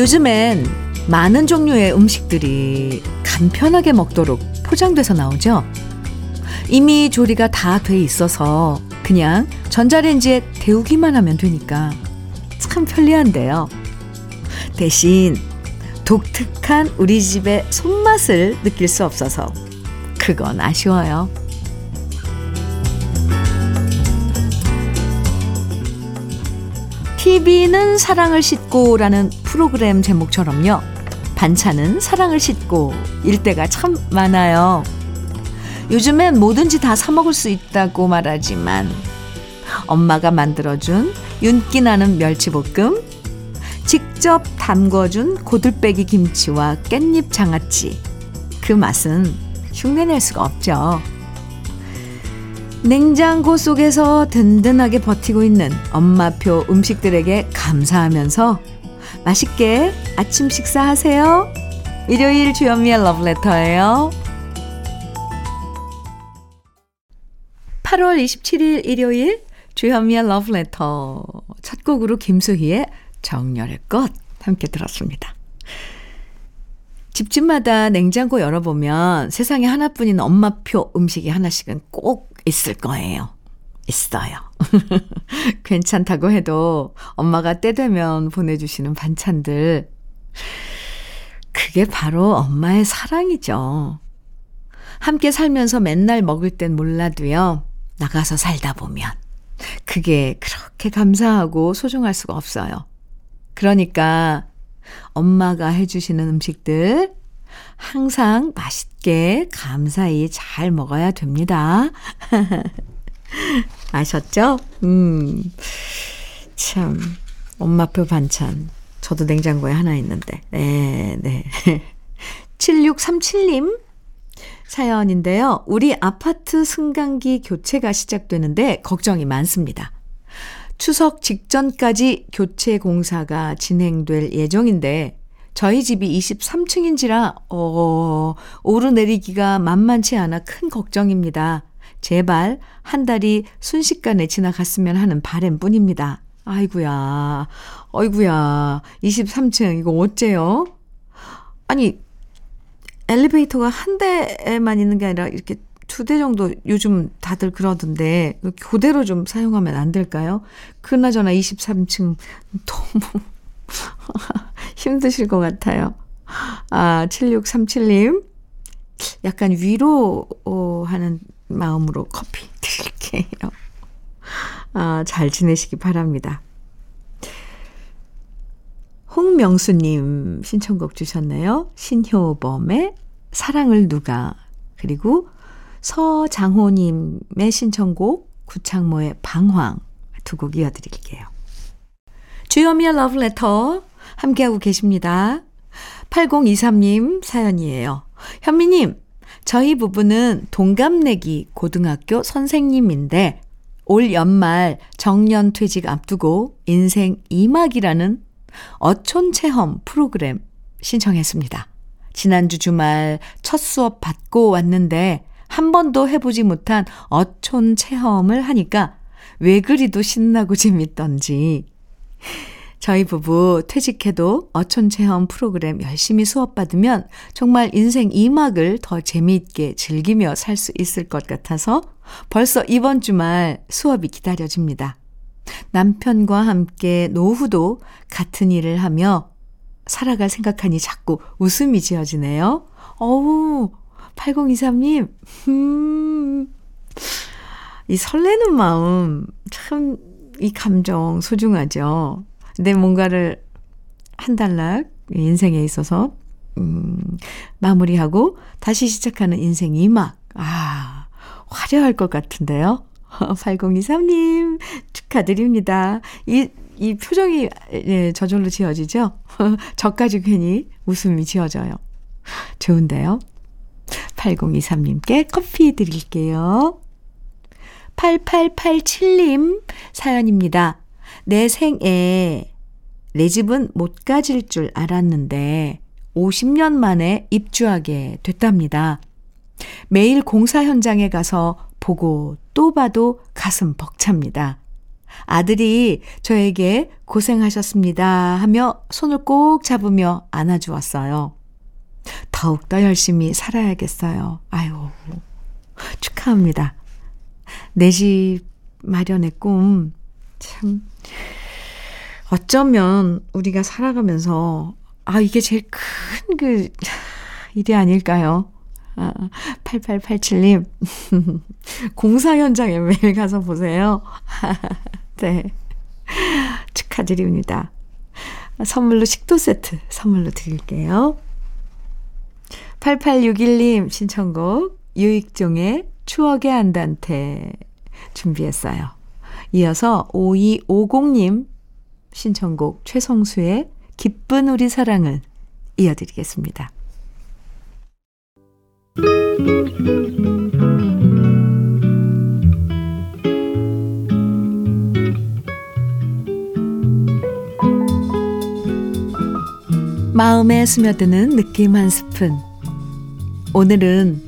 요즘엔 많은 종류의 음식들이 간편하게 먹도록 포장돼서 나오죠. 이미 조리가 다 돼 있어서 그냥 전자레인지에 데우기만 하면 되니까 참 편리한데요. 대신 독특한 우리 집의 손맛을 느낄 수 없어서 그건 아쉬워요. TV는 사랑을 싣고라는 프로그램 제목처럼요. 반찬은 사랑을 싣고 일 때가 참 많아요. 요즘엔 뭐든지 다 사먹을 수 있다고 말하지만 엄마가 만들어준 윤기 나는 멸치볶음, 직접 담궈준 고들빼기 김치와 깻잎 장아찌. 그 맛은 흉내낼 수가 없죠. 냉장고 속에서 든든하게 버티고 있는 엄마표 음식들에게 감사하면서 맛있게 아침 식사하세요. 일요일 주현미의 러브레터예요. 8월 27일 일요일 주현미의 러브레터 첫 곡으로 김수희의 정열의 것 함께 들었습니다. 집집마다 냉장고 열어보면 세상에 하나뿐인 엄마표 음식이 하나씩은 꼭 있을 거예요. 있어요. 괜찮다고 해도 엄마가 때 되면 보내주시는 반찬들. 그게 바로 엄마의 사랑이죠. 함께 살면서 맨날 먹을 땐 몰라도요. 나가서 살다 보면 그게 그렇게 감사하고 소중할 수가 없어요. 그러니까 엄마가 해주시는 음식들 항상 맛있 게 감사히 잘 먹어야 됩니다. 아셨죠? 음, 참, 엄마표 반찬. 저도 냉장고에 하나 있는데. 네, 네. 7637님 사연인데요. 우리 아파트 승강기 교체가 시작되는데 걱정이 많습니다. 추석 직전까지 교체 공사가 진행될 예정인데 저희 집이 23층인지라 어, 오르내리기가 만만치 않아 큰 걱정입니다. 제발 한 달이 순식간에 지나갔으면 하는 바램 뿐입니다. 아이구야, 어이구야, 23층 이거 어째요? 아니 엘리베이터가 한 대만 있는 게 아니라 이렇게 두 대 정도 요즘 다들 그러던데 그대로 좀 사용하면 안 될까요? 그나저나 23층 너무 힘드실 것 같아요. 아, 7637님. 약간 위로하는 마음으로 커피 드릴게요. 아, 잘 지내시기 바랍니다. 홍명수님 신청곡 주셨네요. 신효범의 사랑을 누가 그리고 서장호님의 신청곡 구창모의 방황 두 곡 이어드릴게요. 주여미의 러브레터 함께하고 계십니다. 8023님 사연이에요. 현미님, 저희 부부는 동갑내기 고등학교 선생님인데 올 연말 정년 퇴직 앞두고 인생 2막이라는 어촌 체험 프로그램 신청했습니다. 지난주 주말 첫 수업 받고 왔는데 한 번도 해보지 못한 어촌 체험을 하니까 왜 그리도 신나고 재밌던지 저희 부부 퇴직해도 어촌 체험 프로그램 열심히 수업받으면 정말 인생 2막을 더 재미있게 즐기며 살 수 있을 것 같아서 벌써 이번 주말 수업이 기다려집니다. 남편과 함께 노후도 같은 일을 하며 살아갈 생각하니 자꾸 웃음이 지어지네요. 어우, 8023님, 음, 이 설레는 마음, 참, 이 감정 소중하죠. 내 뭔가를 한 달락 인생에 있어서 음, 마무리하고 다시 시작하는 인생 2막. 아, 화려할 것 같은데요. 8023님 축하드립니다. 이, 이 표정이 예, 저절로 지어지죠? 저까지 괜히 웃음이 지어져요. 좋은데요? 8023님께 커피 드릴게요. 8887님 사연입니다. 내 생에 내 집은 못 가질 줄 알았는데 50년 만에 입주하게 됐답니다. 매일 공사 현장에 가서 보고 또 봐도 가슴 벅찹니다. 아들이 저에게 고생하셨습니다 하며 손을 꼭 잡으며 안아주었어요. 더욱더 열심히 살아야겠어요. 아유, 축하합니다. 내 집 마련의 꿈, 참, 어쩌면 우리가 살아가면서, 아, 이게 제일 큰 그, 일이 아닐까요? 아, 8887님. 공사 현장에 매일 가서 보세요. 네. 축하드립니다. 선물로 식도 세트 선물로 드릴게요. 8861님 신청곡 유익종의 추억의 안단테 준비했어요. 이어서 5250님 신청곡 최성수의 기쁜 우리 사랑을 이어드리겠습니다. 마음에 스며드는 느낌 한 스푼. 오늘은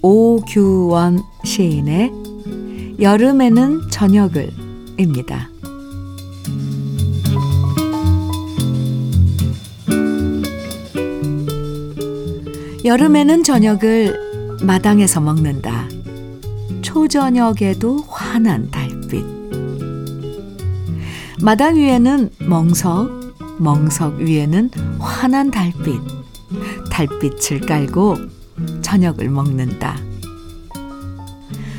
오규원 시인의 여름에는 저녁을 입니다. 여름에는 저녁을 마당에서 먹는다. 초저녁에도 환한 달빛. 마당 위에는 멍석, 멍석 위에는 환한 달빛. 달빛을 깔고 저녁을 먹는다.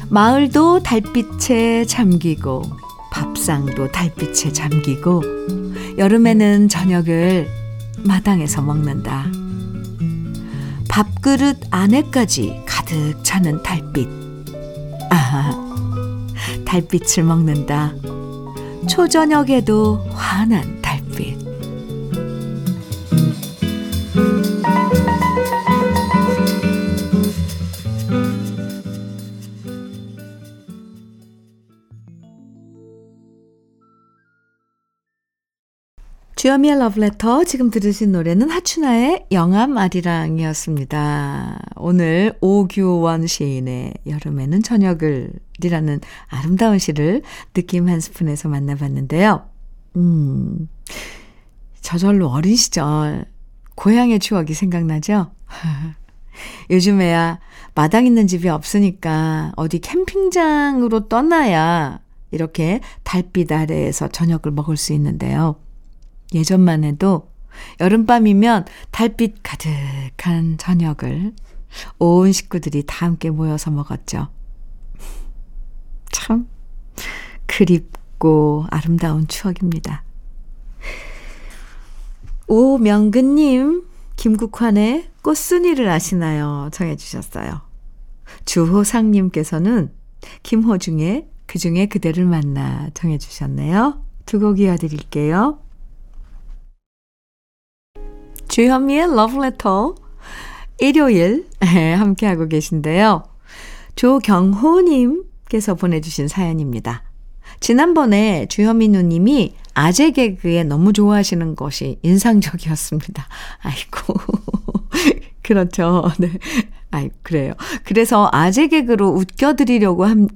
마을도 달빛에 잠기고 밥상도 달빛에 잠기고 여름에는 저녁을 마당에서 먹는다. 밥그릇 안에까지 가득 차는 달빛. 아, 달빛을 먹는다. 초저녁에도 환한 주여미의 러브레터 지금 들으신 노래는 하춘아의 영암 아리랑이었습니다. 오늘 오규원 시인의 여름에는 저녁을 이라는 아름다운 시를 느낌 한 스푼에서 만나봤는데요. 음, 저절로 어린 시절 고향의 추억이 생각나죠? 요즘에야 마당 있는 집이 없으니까 어디 캠핑장으로 떠나야 이렇게 달빛 아래에서 저녁을 먹을 수 있는데요. 예전만 해도 여름밤이면 달빛 가득한 저녁을 온 식구들이 다 함께 모여서 먹었죠. 참 그립고 아름다운 추억입니다. 오명근님, 김국환의 꽃순이를 아시나요? 정해주셨어요. 주호상님께서는 김호중의 그중에 그대를 만나 정해주셨네요. 두 곡 이어드릴게요. 주현미의 러브레터 일요일 함께하고 계신데요. 조경호님께서 보내주신 사연입니다. 지난번에 주현미 누님이 아재 개그에 너무 좋아하시는 것이 인상적이었습니다. 아이고. 그렇죠. 네. 아이, 그래요. 그래서 아재 개그로 웃겨드리려고 함,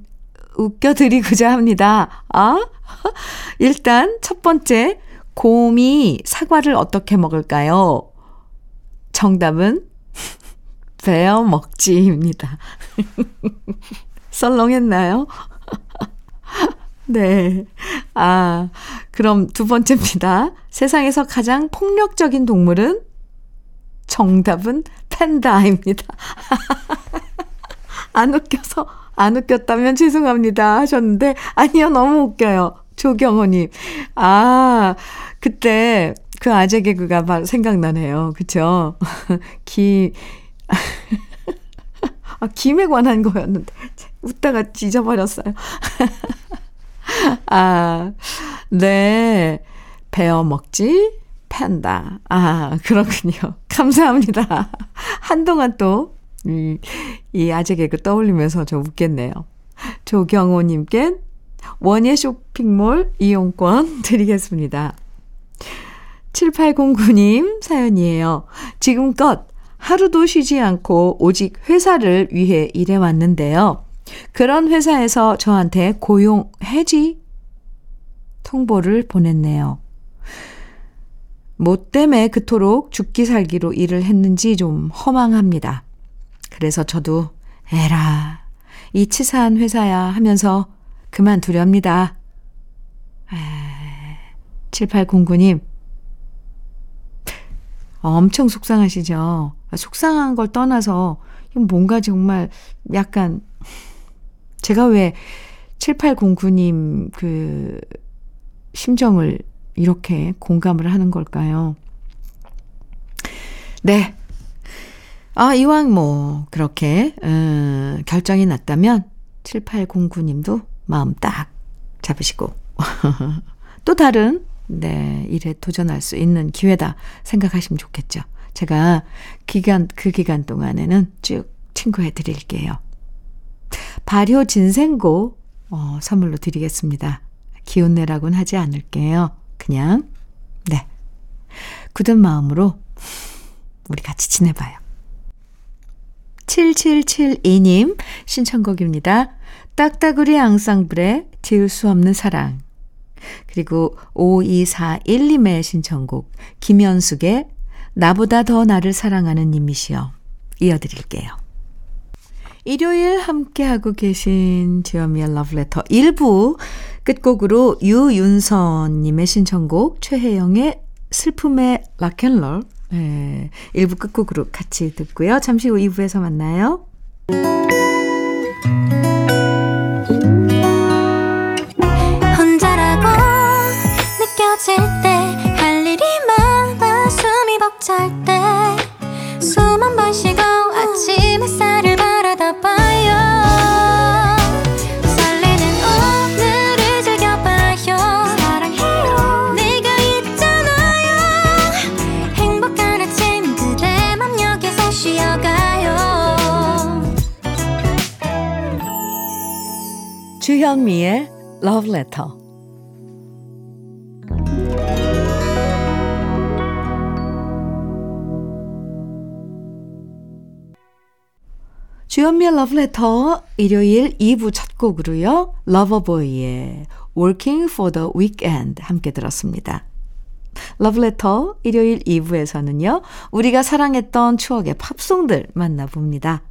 웃겨드리고자 합니다. 아? 일단 첫 번째, 곰이 사과를 어떻게 먹을까요? 정답은 베어 먹지입니다. 썰렁했나요? 네. 아, 그럼 두 번째입니다. 세상에서 가장 폭력적인 동물은? 정답은 팬다입니다. 안 웃겨서, 안 웃겼다면 죄송합니다 하셨는데, 아니요, 너무 웃겨요. 조경호님. 아, 그때 그 아재 개그가 바로 생각나네요. 그쵸? 김, 아, 김에 관한 거였는데, 웃다가 찢어버렸어요. 아, 네. 베어 먹지? 팬다. 아, 그렇군요. 감사합니다. 한동안 또, 이, 이 아재 개그 떠올리면서 좀 웃겠네요. 조경호님께 원예 쇼핑몰 이용권 드리겠습니다. 7809님 사연이에요. 지금껏 하루도 쉬지 않고 오직 회사를 위해 일해왔는데요. 그런 회사에서 저한테 고용 해지 통보를 보냈네요. 뭐 때문에 그토록 죽기 살기로 일을 했는지 좀 허망합니다. 그래서 저도 에라, 이 치사한 회사야 하면서 그만두렵니다. 에, 7809님, 엄청 속상하시죠? 속상한 걸 떠나서 뭔가 정말 약간 제가 왜 7809님 그 심정을 이렇게 공감을 하는 걸까요? 네. 아, 이왕 뭐, 그렇게, 음, 결정이 났다면, 7809님도 마음 딱 잡으시고, 또 다른, 네, 일에 도전할 수 있는 기회다 생각하시면 좋겠죠. 제가 기간, 그 기간 동안에는 쭉 친구해 드릴게요. 발효 진생고, 어, 선물로 드리겠습니다. 기운 내라고는 하지 않을게요. 그냥, 네. 굳은 마음으로 우리 같이 지내봐요. 7772님 신청곡입니다. 딱따구리 앙상블의 지울 수 없는 사랑. 그리고 5241님의 신청곡 김현숙의 나보다 더 나를 사랑하는 님이시여 이어드릴게요. 일요일 함께하고 계신 주현미의 러브레터 1부 끝곡으로 유윤선님의 신청곡 최혜영의 슬픔의 락앤롤 네, 1부 끝곡으로 같이 듣고요. 잠시 후 2부에서 만나요. 혼자라고 느껴질 때 할 일이 많아 숨이 벅찰 때 숨 한 번 쉬고 아침 햇살을 주현미의 Love Letter. 주현미의 Love Letter 일요일 2부 첫 곡으로요. 러버보이의 Working for the Weekend 함께 들었습니다. 러브레터 일요일 2부에서는요. 우리가 사랑했던 추억의 팝송들 만나봅니다.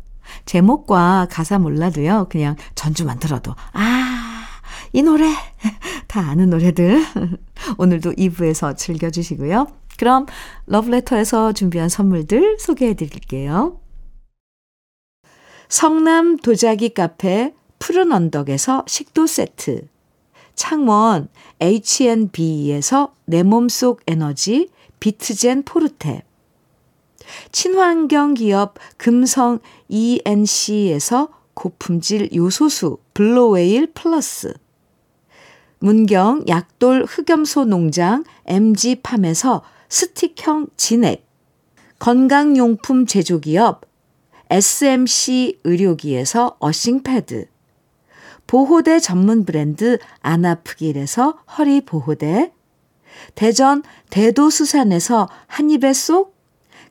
제목과 가사 몰라도요. 그냥 전주만 들어도 아, 이 노래 다 아는 노래들 오늘도 2부에서 즐겨주시고요. 그럼 러브레터에서 준비한 선물들 소개해 드릴게요. 성남 도자기 카페 푸른 언덕에서 식도 세트 창원 H&B에서 내 몸속 에너지 비트젠 포르테 친환경 기업 금성 ENC에서 고품질 요소수 블로웨일 플러스 문경 약돌 흑염소 농장 MG팜에서 스틱형 진액 건강용품 제조기업 SMC 의료기에서 어싱패드 보호대 전문 브랜드 아나프길에서 허리 보호대, 대전 대도수산에서 한입에 쏙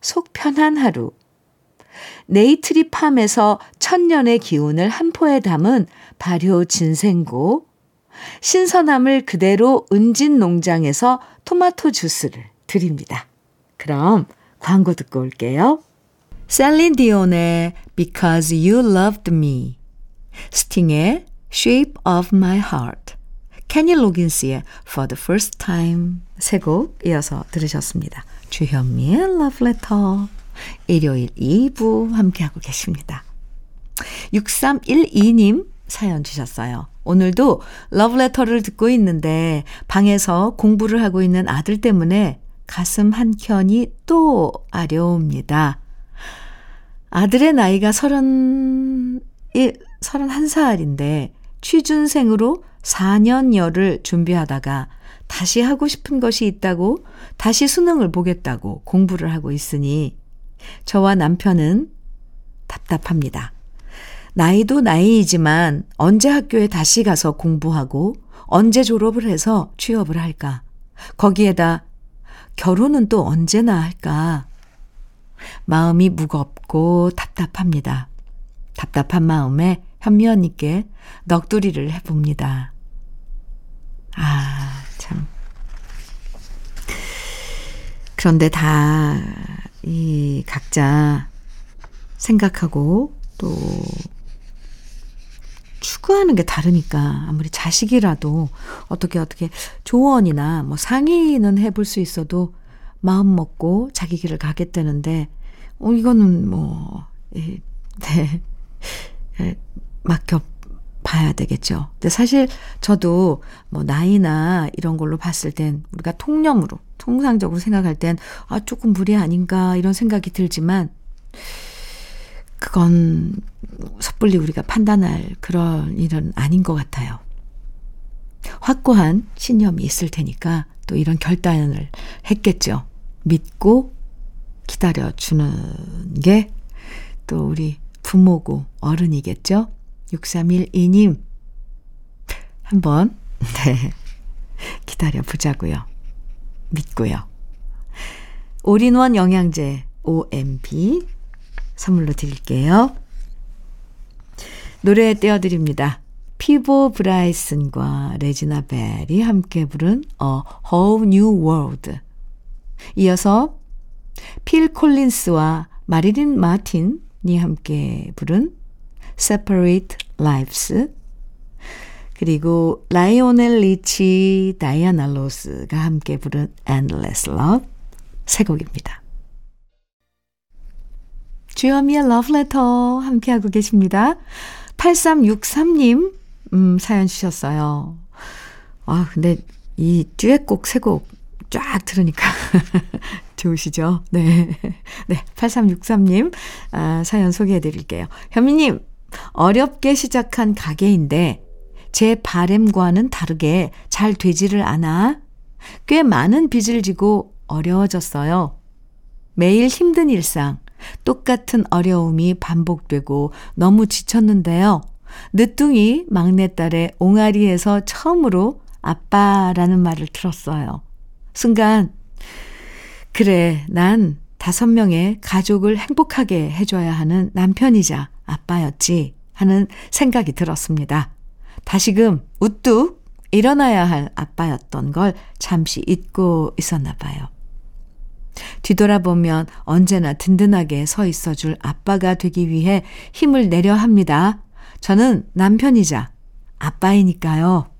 속 편한 하루 네이트리팜에서 천년의 기운을 한 포에 담은 발효 진생고 신선함을 그대로 은진 농장에서 토마토 주스를 드립니다. 그럼 광고 듣고 올게요. 셀린 디온의 Because You Loved Me 스팅의 Shape of My Heart 케니 로긴스의 For the First Time 세 곡 이어서 들으셨습니다. 주현미의 Letter 일요일 2부 함께하고 계십니다. 6312님 사연 주셨어요. 오늘도 러브레터를 듣고 있는데 방에서 공부를 하고 있는 아들 때문에 가슴 한켠이 또 아려옵니다. 아들의 나이가 서른, 서른한 살인데 취준생으로 4년여를 준비하다가 다시 하고 싶은 것이 있다고 다시 수능을 보겠다고 공부를 하고 있으니 저와 남편은 답답합니다. 나이도 나이이지만 언제 학교에 다시 가서 공부하고 언제 졸업을 해서 취업을 할까? 거기에다 결혼은 또 언제나 할까? 마음이 무겁고 답답합니다. 답답한 마음에 현미 언니께 넋두리를 해봅니다. 아, 참. 그런데 다, 이, 각자 생각하고 또 추구하는 게 다르니까 아무리 자식이라도 어떻게 어떻게 조언이나 뭐 상의는 해볼 수 있어도 마음 먹고 자기 길을 가겠다는데 어 이거는 뭐 네. 맡겨 봐야 되겠죠. 근데 사실 저도 뭐 나이나 이런 걸로 봤을 땐 우리가 통념으로 통상적으로 생각할 땐 아 조금 무리 아닌가 이런 생각이 들지만 그건 섣불리 우리가 판단할 그런 일은 아닌 것 같아요. 확고한 신념이 있을 테니까 또 이런 결단을 했겠죠. 믿고 기다려주는 게 또 우리 부모고 어른이겠죠. 6312님, 한번, 네, 기다려 보자고요. 믿고요. 올인원 영양제 OMP 선물로 드릴게요. 노래 띄워드립니다. 피보 브라이슨과 레지나 벨이 함께 부른 A Whole New World. 이어서 필 콜린스와 마리린 마틴이 함께 부른 Separate Lives. 그리고 라이오넬 리치, 다이아나 로스가 함께 부른 Endless Love 세 곡입니다. 주여미의 러브레터 함께하고 계십니다. 8363님, 음, 사연 주셨어요. 아, 근데 이 듀엣곡 세 곡 쫙 들으니까 좋으시죠? 네. 네. 8363님, 아, 사연 소개해 드릴게요. 현미님, 어렵게 시작한 가게인데, 제 바램과는 다르게 잘 되지를 않아 꽤 많은 빚을 지고 어려워졌어요. 매일 힘든 일상, 똑같은 어려움이 반복되고 너무 지쳤는데요. 늦둥이 막내딸의 옹알이에서 처음으로 아빠라는 말을 들었어요. 순간, 그래, 난 다섯 명의 가족을 행복하게 해줘야 하는 남편이자 아빠였지 하는 생각이 들었습니다. 다시금 우뚝 일어나야 할 아빠였던 걸 잠시 잊고 있었나 봐요. 뒤돌아보면 언제나 든든하게 서 있어 줄 아빠가 되기 위해 힘을 내려 합니다. 저는 남편이자 아빠이니까요.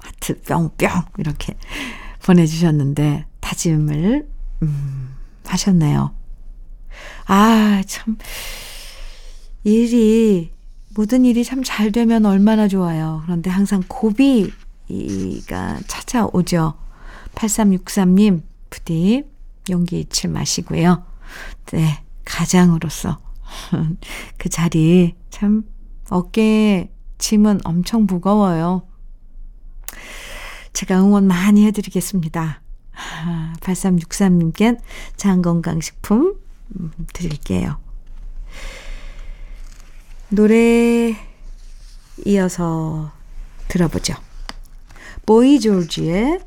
하트 뿅뿅 이렇게 보내주셨는데 다짐을 음, 하셨네요. 아, 참 일이 모든 일이 참 잘 되면 얼마나 좋아요. 그런데 항상 고비가 찾아오죠. 8363님, 부디 용기 잃지 마시고요. 네, 가장으로서 그 자리 참 어깨에 짐은 엄청 무거워요. 제가 응원 많이 해드리겠습니다. 8363님께 장건강식품 드릴게요. 노래 이어서 들어보죠. 보이 조지의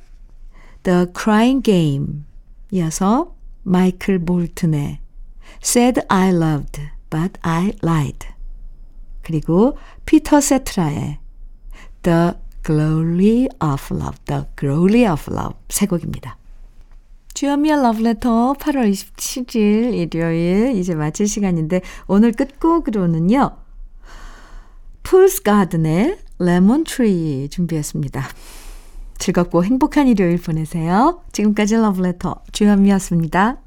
The Crying Game 이어서 마이클 볼튼의 Said I loved, but I lied. 그리고 피터 세트라의 The Glory of Love, The Glory of Love 세 곡입니다. 주현미의 러브레터 8월 27일 일요일 이제 마칠 시간인데 오늘 끝곡으로는요. 풀스 가든의 Lemon Tree 준비했습니다. 즐겁고 행복한 일요일 보내세요. 지금까지 러브레터 주현미였습니다.